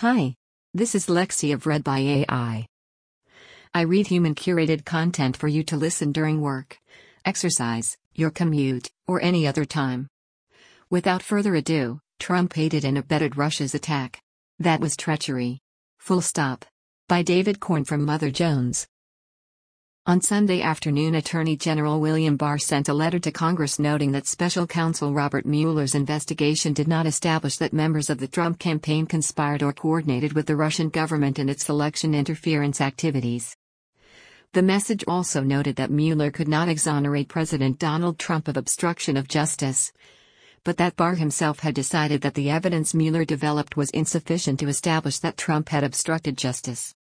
Hi. This is Lexi of Read by AI. I read human curated content for you to listen during work, exercise, your commute, or any other time. Without further ado, Trump aided and abetted Russia's attack. That was treachery. Full stop. By David Corn from Mother Jones. On Sunday afternoon, Attorney General William Barr sent a letter to Congress noting that Special Counsel Robert Mueller's investigation did not establish that members of the Trump campaign conspired or coordinated with the Russian government in its election interference activities. The message also noted that Mueller could not exonerate President Donald Trump of obstruction of justice, but that Barr himself had decided that the evidence Mueller developed was insufficient to establish that Trump had obstructed justice.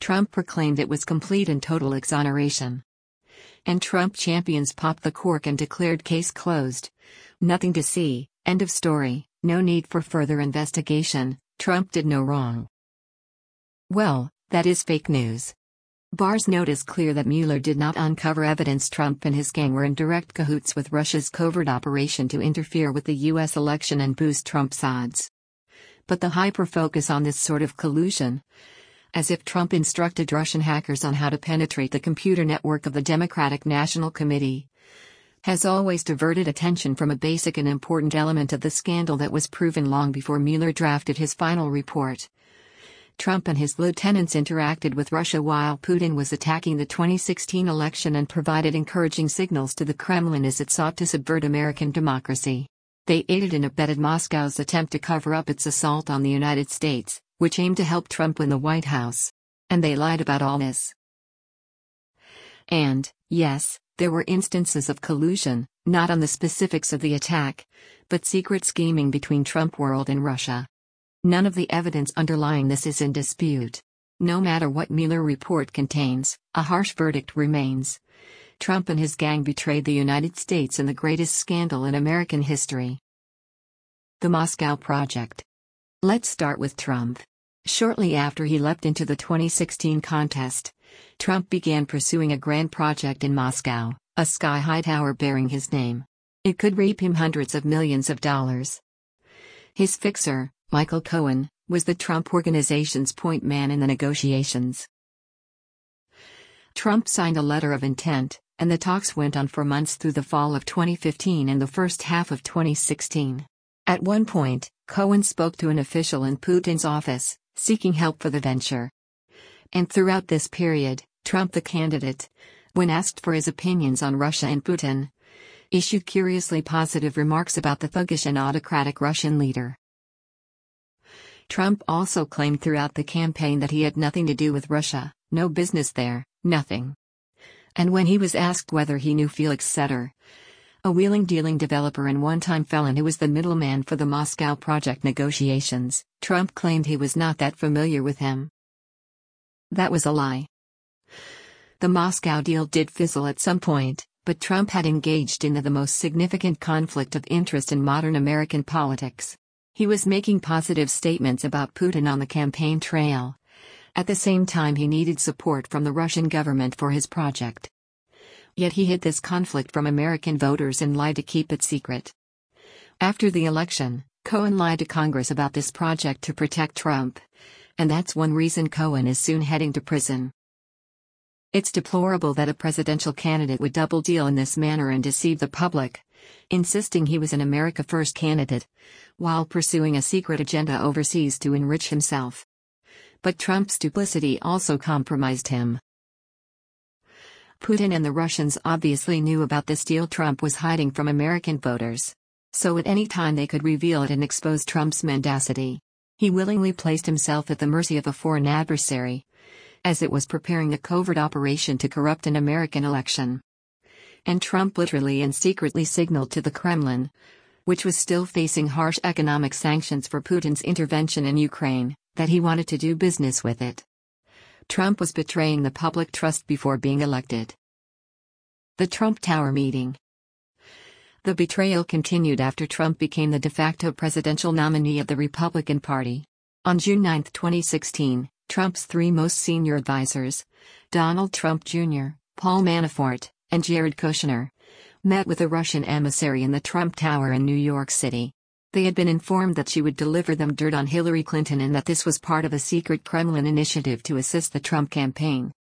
Trump proclaimed it was complete and total exoneration. And Trump champions popped the cork and declared case closed. Nothing to see, end of story, no need for further investigation, Trump did no wrong. Well, that is fake news. Barr's note is clear that Mueller did not uncover evidence Trump and his gang were in direct cahoots with Russia's covert operation to interfere with the U.S. election and boost Trump's odds. But the hyper focus on this sort of collusion, as if Trump instructed Russian hackers on how to penetrate the computer network of the Democratic National Committee, has always diverted attention from a basic and important element of the scandal that was proven long before Mueller drafted his final report. Trump and his lieutenants interacted with Russia while Putin was attacking the 2016 election and provided encouraging signals to the Kremlin as it sought to subvert American democracy. They aided and abetted Moscow's attempt to cover up its assault on the United States, which aimed to help Trump win the White House. And they lied about all this. And, yes, there were instances of collusion, not on the specifics of the attack, but secret scheming between Trump world and Russia. None of the evidence underlying this is in dispute. No matter what Mueller report contains, a harsh verdict remains. Trump and his gang betrayed the United States in the greatest scandal in American history. The Moscow Project. Let's start with Trump. Shortly after he leapt into the 2016 contest, Trump began pursuing a grand project in Moscow, a sky high tower bearing his name. It could reap him hundreds of millions of dollars. His fixer, Michael Cohen, was the Trump organization's point man in the negotiations. Trump signed a letter of intent, and the talks went on for months through the fall of 2015 and the first half of 2016. At one point, Cohen spoke to an official in Putin's office, seeking help for the venture. And throughout this period, Trump the candidate, when asked for his opinions on Russia and Putin, issued curiously positive remarks about the thuggish and autocratic Russian leader. Trump also claimed throughout the campaign that he had nothing to do with Russia, no business there, nothing. And when he was asked whether he knew Felix Sater, a wheeling dealing developer and one time felon who was the middleman for the Moscow project negotiations, Trump claimed he was not that familiar with him. That was a lie. The Moscow deal did fizzle at some point, but Trump had engaged in the most significant conflict of interest in modern American politics. He was making positive statements about Putin on the campaign trail. At the same time, he needed support from the Russian government for his project. Yet he hid this conflict from American voters and lied to keep it secret. After the election, Cohen lied to Congress about this project to protect Trump. And that's one reason Cohen is soon heading to prison. It's deplorable that a presidential candidate would double deal in this manner and deceive the public, insisting he was an America First candidate, while pursuing a secret agenda overseas to enrich himself. But Trump's duplicity also compromised him. Putin and the Russians obviously knew about this deal Trump was hiding from American voters. So at any time they could reveal it and expose Trump's mendacity. He willingly placed himself at the mercy of a foreign adversary, as it was preparing a covert operation to corrupt an American election. And Trump literally and secretly signaled to the Kremlin, which was still facing harsh economic sanctions for Putin's intervention in Ukraine, that he wanted to do business with it. Trump was betraying the public trust before being elected. The Trump Tower meeting. The betrayal continued after Trump became the de facto presidential nominee of the Republican Party. On June 9, 2016, Trump's three most senior advisors, Donald Trump Jr., Paul Manafort, and Jared Kushner, met with a Russian emissary in the Trump Tower in New York City. They had been informed that she would deliver them dirt on Hillary Clinton and that this was part of a secret Kremlin initiative to assist the Trump campaign.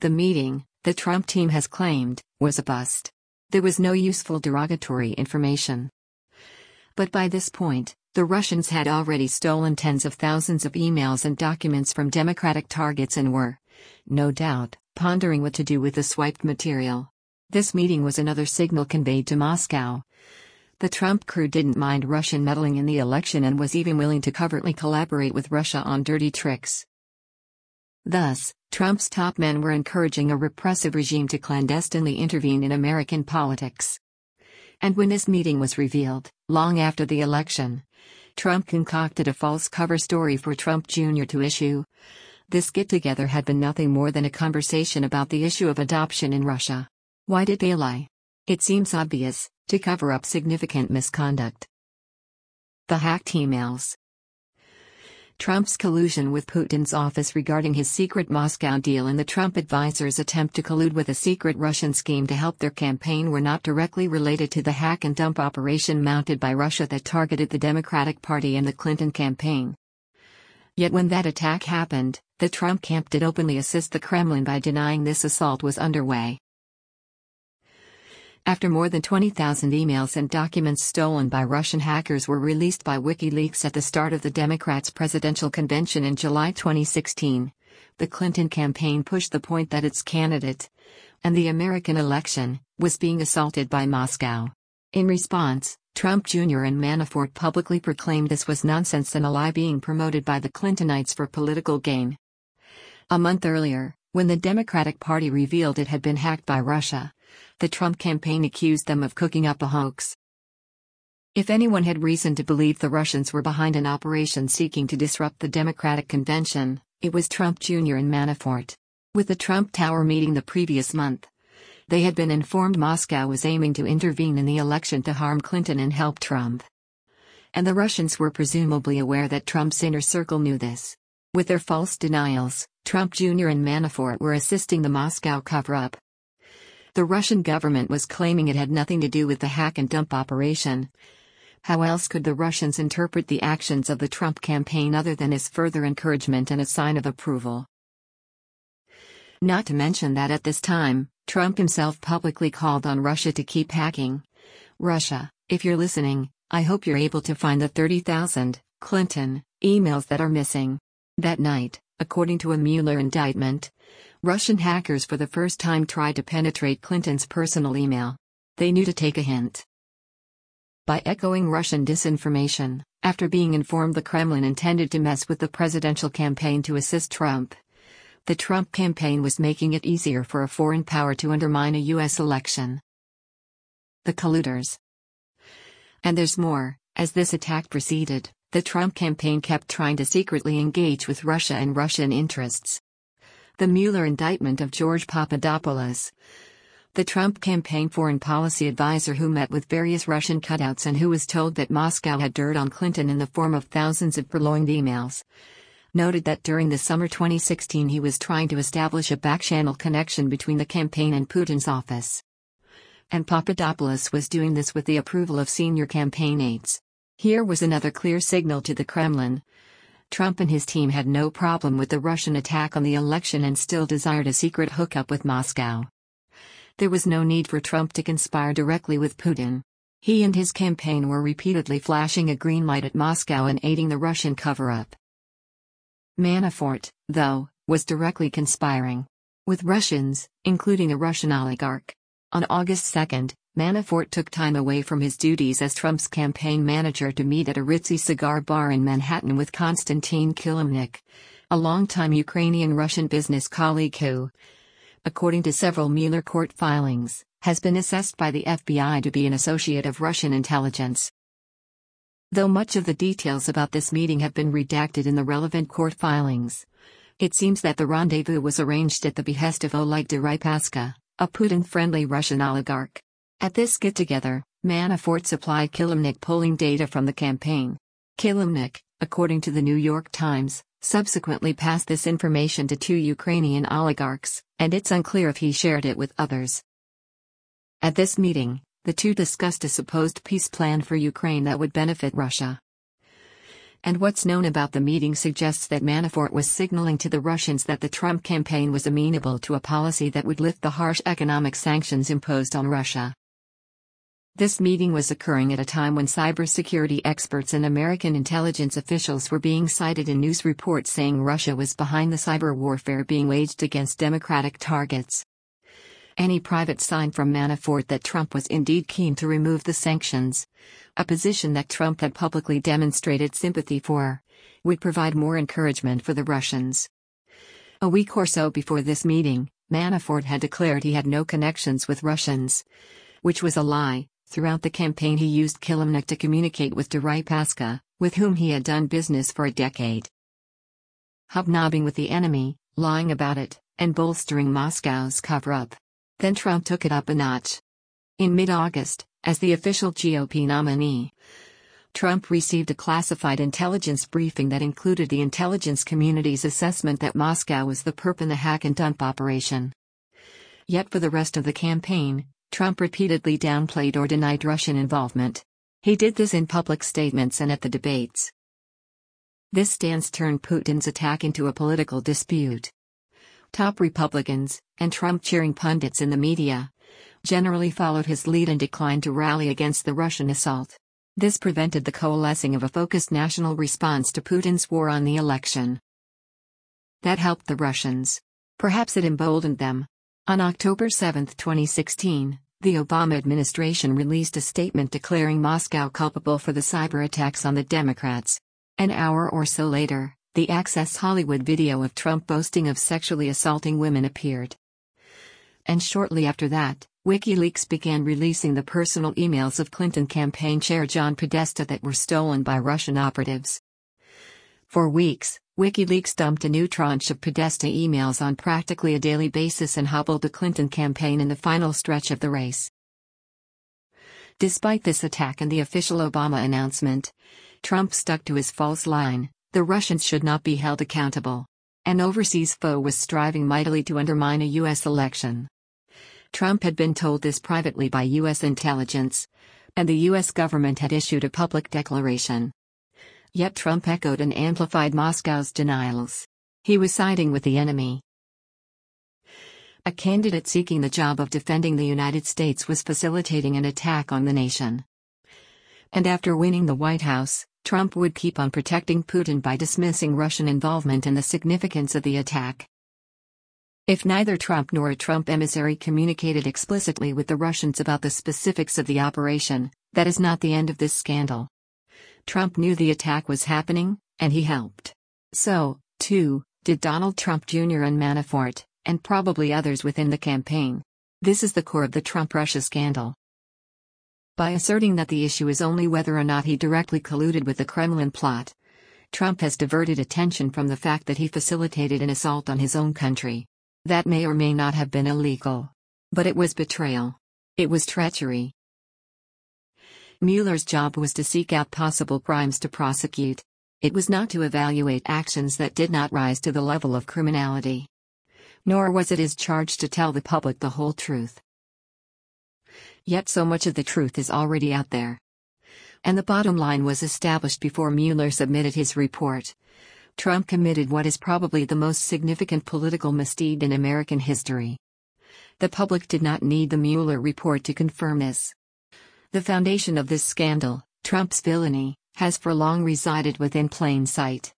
The meeting, the Trump team has claimed, was a bust. There was no useful derogatory information. But by this point, the Russians had already stolen tens of thousands of emails and documents from Democratic targets and were, no doubt, pondering what to do with the swiped material. This meeting was another signal conveyed to Moscow. The Trump crew didn't mind Russian meddling in the election and was even willing to covertly collaborate with Russia on dirty tricks. Thus, Trump's top men were encouraging a repressive regime to clandestinely intervene in American politics. And when this meeting was revealed, long after the election, Trump concocted a false cover story for Trump Jr. to issue. This get together had been nothing more than a conversation about the issue of adoption in Russia. Why did they lie? It seems obvious to cover up significant misconduct. The hacked emails. Trump's collusion with Putin's office regarding his secret Moscow deal and the Trump advisors' attempt to collude with a secret Russian scheme to help their campaign were not directly related to the hack and dump operation mounted by Russia that targeted the Democratic Party and the Clinton campaign. Yet when that attack happened, the Trump camp did openly assist the Kremlin by denying this assault was underway. After more than 20,000 emails and documents stolen by Russian hackers were released by WikiLeaks at the start of the Democrats' presidential convention in July 2016, the Clinton campaign pushed the point that its candidate, and the American election, was being assaulted by Moscow. In response, Trump Jr. and Manafort publicly proclaimed this was nonsense and a lie being promoted by the Clintonites for political gain. A month earlier, when the Democratic Party revealed it had been hacked by Russia, the Trump campaign accused them of cooking up a hoax. If anyone had reason to believe the Russians were behind an operation seeking to disrupt the Democratic convention, it was Trump Jr. and Manafort. With the Trump Tower meeting the previous month, they had been informed Moscow was aiming to intervene in the election to harm Clinton and help Trump. And the Russians were presumably aware that Trump's inner circle knew this. With their false denials, Trump Jr. and Manafort were assisting the Moscow cover up. The Russian government was claiming it had nothing to do with the hack and dump operation. How else could the Russians interpret the actions of the Trump campaign other than as further encouragement and a sign of approval? Not to mention that at this time, Trump himself publicly called on Russia to keep hacking. Russia, if you're listening, I hope you're able to find the 30,000 Clinton emails that are missing. That night, according to a Mueller indictment, Russian hackers for the first time tried to penetrate Clinton's personal email. They knew to take a hint. By echoing Russian disinformation, after being informed the Kremlin intended to mess with the presidential campaign to assist Trump, the Trump campaign was making it easier for a foreign power to undermine a U.S. election. The colluders. And there's more, as this attack proceeded, the Trump campaign kept trying to secretly engage with Russia and Russian interests the Mueller indictment of George Papadopoulos. The Trump campaign foreign policy advisor who met with various Russian cutouts and who was told that Moscow had dirt on Clinton in the form of thousands of purloined emails. Noted that during the summer 2016 he was trying to establish a backchannel connection between the campaign and Putin's office. And Papadopoulos was doing this with the approval of senior campaign aides. Here was another clear signal to the Kremlin Trump and his team had no problem with the Russian attack on the election and still desired a secret hookup with Moscow. There was no need for Trump to conspire directly with Putin. He and his campaign were repeatedly flashing a green light at Moscow and aiding the Russian cover up. Manafort, though, was directly conspiring with Russians, including a Russian oligarch. On August 2, Manafort took time away from his duties as Trump's campaign manager to meet at a ritzy cigar bar in Manhattan with Konstantin Kilimnik, a longtime Ukrainian Russian business colleague who, according to several Mueller court filings, has been assessed by the FBI to be an associate of Russian intelligence. Though much of the details about this meeting have been redacted in the relevant court filings, it seems that the rendezvous was arranged at the behest of Oleg Deripaska, a Putin friendly Russian oligarch. At this get together, Manafort supplied Kilimnik polling data from the campaign. Kilimnik, according to the New York Times, subsequently passed this information to two Ukrainian oligarchs, and it's unclear if he shared it with others. At this meeting, The two discussed a supposed peace plan for Ukraine that would benefit Russia. And what's known about the meeting suggests that Manafort was signaling to the Russians that the Trump campaign was amenable to a policy that would lift the harsh economic sanctions imposed on Russia. This meeting was occurring at a time when cybersecurity experts and American intelligence officials were being cited in news reports saying Russia was behind the cyber warfare being waged against democratic targets. Any private sign from Manafort that Trump was indeed keen to remove the sanctions, a position that Trump had publicly demonstrated sympathy for, would provide more encouragement for the Russians. A week or so before this meeting, Manafort had declared he had no connections with Russians, which was a lie Throughout the campaign, he used Kilimnik to communicate with Deripaska, with whom he had done business for a decade. Hobnobbing with the enemy, lying about it, and bolstering Moscow's cover up. Then Trump took it up a notch. In mid August, as the official GOP nominee, Trump received a classified intelligence briefing that included the intelligence community's assessment that Moscow was the perp in the hack and dump operation. Yet for the rest of the campaign, Trump repeatedly downplayed or denied Russian involvement. He did this in public statements and at the debates. This stance turned Putin's attack into a political dispute. Top Republicans, and Trump cheering pundits in the media, generally followed his lead and declined to rally against the Russian assault. This prevented the coalescing of a focused national response to Putin's war on the election. That helped the Russians. Perhaps it emboldened them. On October 7, 2016, the Obama administration released a statement declaring Moscow culpable for the cyber attacks on the Democrats. An hour or so later, the Access Hollywood video of Trump boasting of sexually assaulting women appeared. And shortly after that, WikiLeaks began releasing the personal emails of Clinton campaign chair John Podesta that were stolen by Russian operatives. For weeks, WikiLeaks dumped a new tranche of Podesta emails on practically a daily basis and hobbled the Clinton campaign in the final stretch of the race. Despite this attack and the official Obama announcement, Trump stuck to his false line the Russians should not be held accountable. An overseas foe was striving mightily to undermine a U.S. election. Trump had been told this privately by U.S. intelligence, and the U.S. government had issued a public declaration. Yet Trump echoed and amplified Moscow's denials. He was siding with the enemy. A candidate seeking the job of defending the United States was facilitating an attack on the nation. And after winning the White House, Trump would keep on protecting Putin by dismissing Russian involvement in the significance of the attack. If neither Trump nor a Trump emissary communicated explicitly with the Russians about the specifics of the operation, that is not the end of this scandal. Trump knew the attack was happening, and he helped. So, too, did Donald Trump Jr. and Manafort, and probably others within the campaign. This is the core of the Trump Russia scandal. By asserting that the issue is only whether or not he directly colluded with the Kremlin plot, Trump has diverted attention from the fact that he facilitated an assault on his own country. That may or may not have been illegal. But it was betrayal. It was treachery. Mueller's job was to seek out possible crimes to prosecute. It was not to evaluate actions that did not rise to the level of criminality. Nor was it his charge to tell the public the whole truth. Yet so much of the truth is already out there. And the bottom line was established before Mueller submitted his report. Trump committed what is probably the most significant political misdeed in American history. The public did not need the Mueller report to confirm this. The foundation of this scandal, Trump's villainy, has for long resided within plain sight.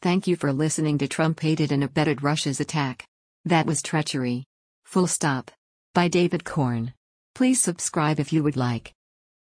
Thank you for listening to Trump aided and abetted Russia's attack. That was treachery. Full stop. By David Corn. Please subscribe if you would like.